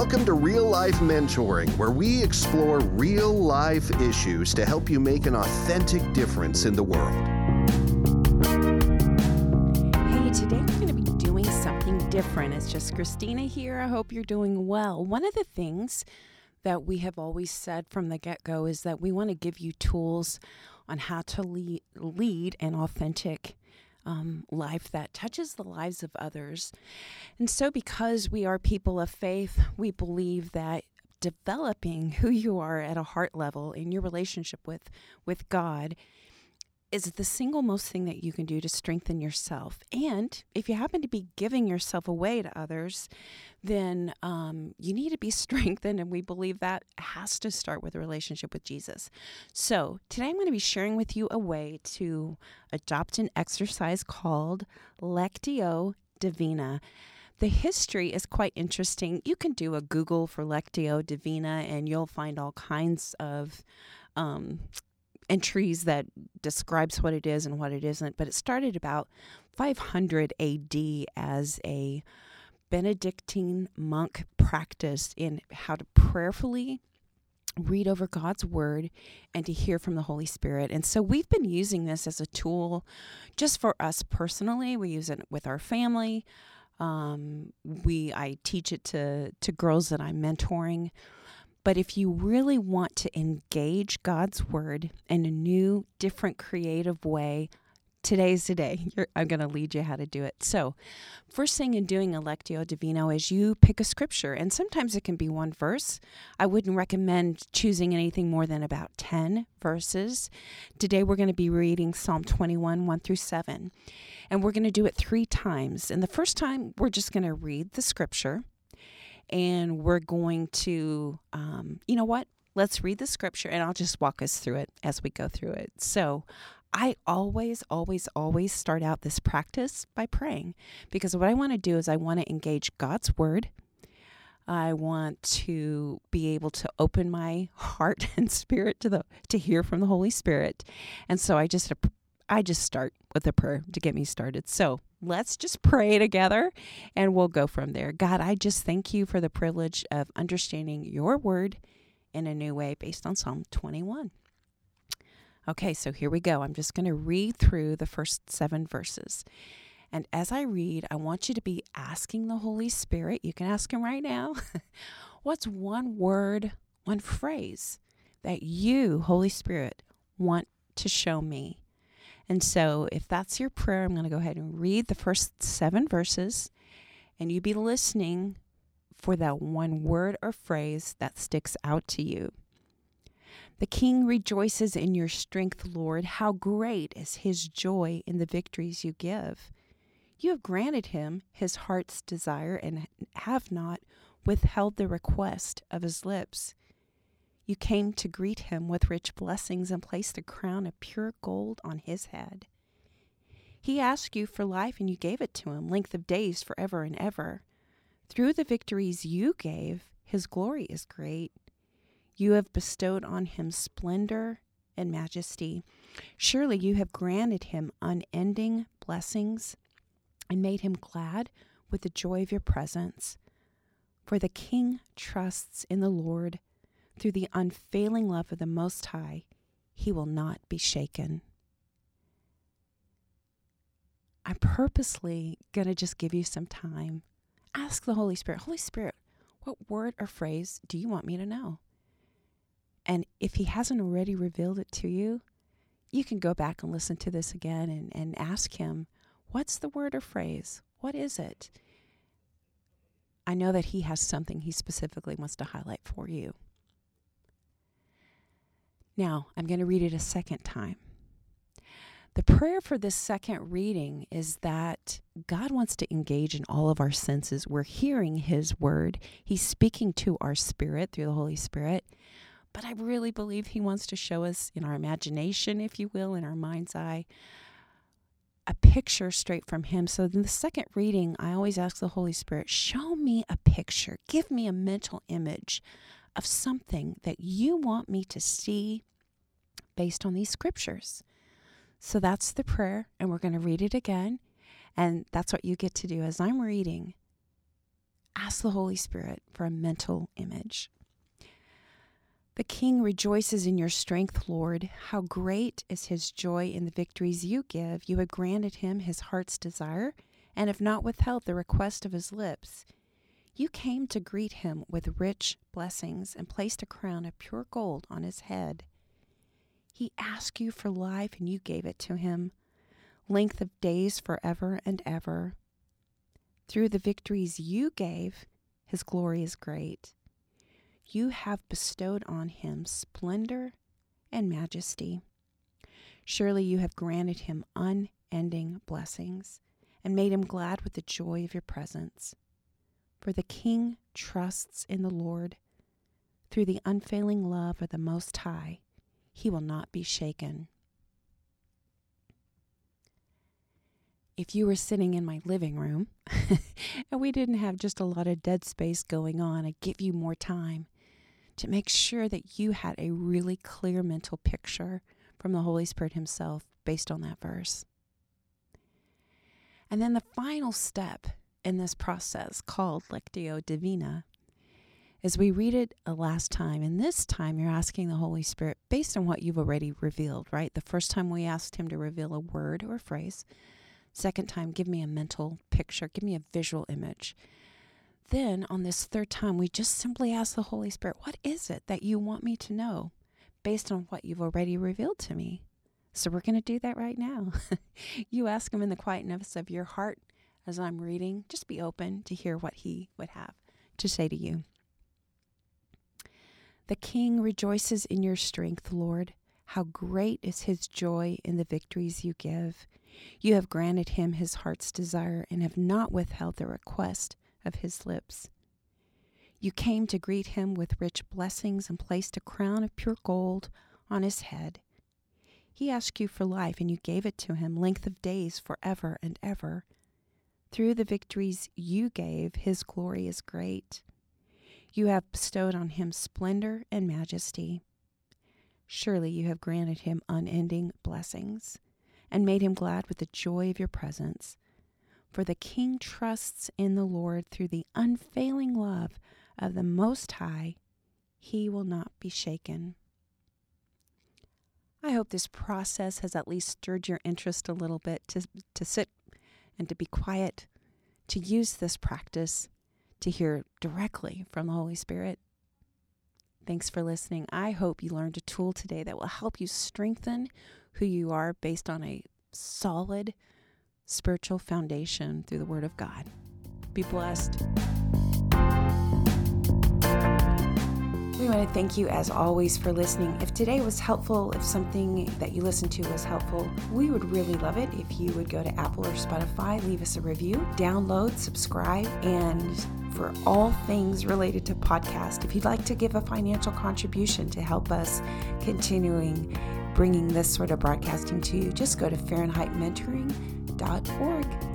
Welcome to Real Life Mentoring, where we explore real life issues to help you make an authentic difference in the world. Hey, today we're going to be doing something different. It's just Christina here. I hope you're doing well. One of the things that we have always said from the get go is that we want to give you tools on how to lead, lead an authentic um, life that touches the lives of others. And so, because we are people of faith, we believe that developing who you are at a heart level in your relationship with with God is the single most thing that you can do to strengthen yourself. And if you happen to be giving yourself away to others, then um, you need to be strengthened. And we believe that has to start with a relationship with Jesus. So today I'm going to be sharing with you a way to adopt an exercise called Lectio Divina. The history is quite interesting. You can do a Google for Lectio Divina and you'll find all kinds of um, entries that describes what it is and what it isn't, but it started about 500 AD as a Benedictine monk practice in how to prayerfully read over God's word and to hear from the Holy Spirit. And so we've been using this as a tool just for us personally. We use it with our family. Um, we I teach it to to girls that I'm mentoring. But if you really want to engage God's word in a new, different, creative way, today's the day. You're, I'm going to lead you how to do it. So, first thing in doing a Lectio Divina is you pick a scripture, and sometimes it can be one verse. I wouldn't recommend choosing anything more than about 10 verses. Today, we're going to be reading Psalm 21, 1 through 7. And we're going to do it three times. And the first time, we're just going to read the scripture and we're going to, um, you know what? Let's read the scripture and I'll just walk us through it as we go through it. So, I always, always, always start out this practice by praying because what I want to do is I want to engage God's word. I want to be able to open my heart and spirit to the to hear from the Holy Spirit. And so I just I just start with a prayer to get me started. So, let's just pray together and we'll go from there. God, I just thank you for the privilege of understanding your word in a new way based on Psalm 21. Okay, so here we go. I'm just going to read through the first seven verses. And as I read, I want you to be asking the Holy Spirit, you can ask Him right now, what's one word, one phrase that you, Holy Spirit, want to show me and so, if that's your prayer, I'm going to go ahead and read the first seven verses, and you be listening for that one word or phrase that sticks out to you. The king rejoices in your strength, Lord. How great is his joy in the victories you give. You have granted him his heart's desire and have not withheld the request of his lips. You came to greet him with rich blessings and placed a crown of pure gold on his head. He asked you for life and you gave it to him, length of days forever and ever. Through the victories you gave, his glory is great. You have bestowed on him splendor and majesty. Surely you have granted him unending blessings and made him glad with the joy of your presence. For the king trusts in the Lord through the unfailing love of the Most High, he will not be shaken. I'm purposely going to just give you some time. Ask the Holy Spirit, Holy Spirit, what word or phrase do you want me to know? And if He hasn't already revealed it to you, you can go back and listen to this again and, and ask Him, What's the word or phrase? What is it? I know that He has something He specifically wants to highlight for you. Now, I'm going to read it a second time. The prayer for this second reading is that God wants to engage in all of our senses. We're hearing His word, He's speaking to our spirit through the Holy Spirit. But I really believe He wants to show us in our imagination, if you will, in our mind's eye, a picture straight from Him. So in the second reading, I always ask the Holy Spirit, show me a picture, give me a mental image of something that you want me to see based on these scriptures. So that's the prayer, and we're going to read it again. And that's what you get to do as I'm reading. ask the Holy Spirit for a mental image. The king rejoices in your strength, Lord. How great is his joy in the victories you give. You have granted him his heart's desire and have not withheld the request of his lips. You came to greet him with rich blessings and placed a crown of pure gold on his head. He asked you for life and you gave it to him, length of days forever and ever. Through the victories you gave, his glory is great. You have bestowed on him splendor and majesty. Surely you have granted him unending blessings and made him glad with the joy of your presence. For the king trusts in the Lord. Through the unfailing love of the Most High, he will not be shaken. If you were sitting in my living room and we didn't have just a lot of dead space going on, I'd give you more time to make sure that you had a really clear mental picture from the Holy Spirit Himself based on that verse. And then the final step in this process, called Lectio Divina, is we read it a last time. And this time you're asking the Holy Spirit based on what you've already revealed, right? The first time we asked Him to reveal a word or a phrase. Second time, give me a mental picture, give me a visual image then on this third time, we just simply ask the Holy Spirit, What is it that you want me to know based on what you've already revealed to me? So we're going to do that right now. you ask Him in the quietness of your heart as I'm reading. Just be open to hear what He would have to say to you. The King rejoices in your strength, Lord. How great is his joy in the victories you give. You have granted him his heart's desire and have not withheld the request of his lips. You came to greet him with rich blessings and placed a crown of pure gold on his head. He asked you for life, and you gave it to him, length of days forever and ever. Through the victories you gave, his glory is great. You have bestowed on him splendor and majesty. Surely you have granted him unending blessings, and made him glad with the joy of your presence. For the king trusts in the Lord through the unfailing love of the Most High, he will not be shaken. I hope this process has at least stirred your interest a little bit to, to sit and to be quiet, to use this practice to hear directly from the Holy Spirit. Thanks for listening. I hope you learned a tool today that will help you strengthen who you are based on a solid spiritual foundation through the Word of God. Be blessed. We want to thank you as always for listening. If today was helpful, if something that you listened to was helpful, we would really love it if you would go to Apple or Spotify, leave us a review, download, subscribe, and for all things related to podcast, if you'd like to give a financial contribution to help us continuing bringing this sort of broadcasting to you, just go to Fahrenheit Mentoring org.